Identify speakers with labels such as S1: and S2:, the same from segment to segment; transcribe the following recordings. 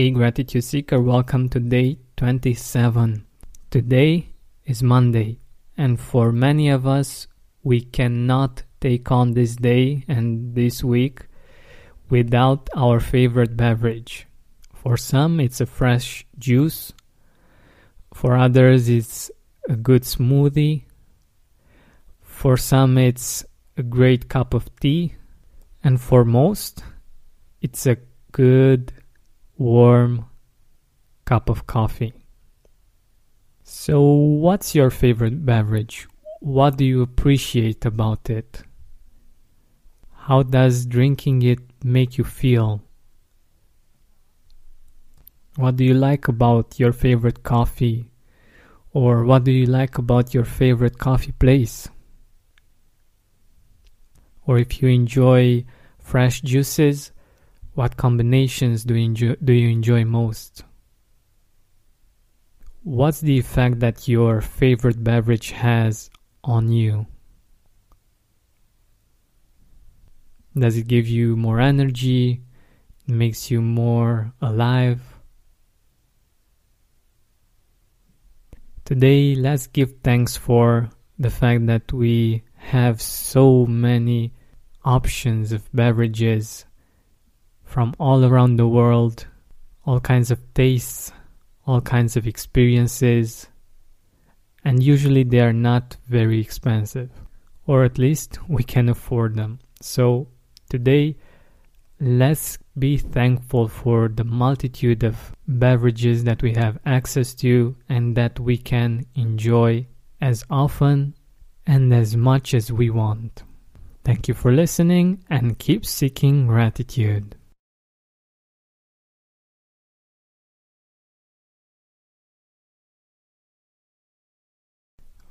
S1: Hey Gratitude Seeker, welcome to day 27. Today is Monday, and for many of us, we cannot take on this day and this week without our favorite beverage. For some, it's a fresh juice, for others, it's a good smoothie, for some, it's a great cup of tea, and for most, it's a good, warm cup of coffee. So, what's your favorite beverage? What do you appreciate about it? How does drinking it make you feel? What do you like about your favorite coffee? Or what do you like about your favorite coffee place? Or if you enjoy fresh juices, what combinations do you enjoy, do you enjoy most? What's the effect that your favorite beverage has on you? Does it give you more energy? Makes you more alive? Today, let's give thanks for the fact that we have so many options of beverages from all around the world, all kinds of tastes, all kinds of experiences, and usually they are not very expensive, or at least we can afford them. So, today, let's be thankful for the multitude of beverages that we have access to and that we can enjoy as often and as much as we want. Thank you for listening and keep seeking gratitude.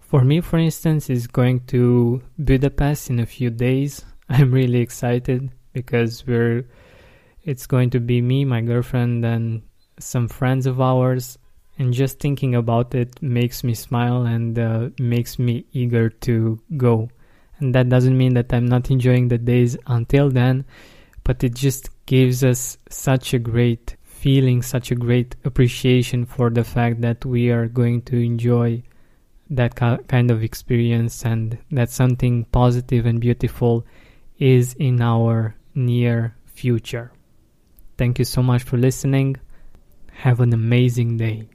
S1: For me, for instance, is going to Budapest in a few days. I'm really excited because we're it's going to be me, my girlfriend, and some friends of ours. And just thinking about it makes me smile and uh, makes me eager to go. And that doesn't mean that I'm not enjoying the days until then, but it just gives us such a great feeling, such a great appreciation for the fact that we are going to enjoy that kind of experience and that something positive and beautiful is in our near future. Thank you so much for listening. Have an amazing day.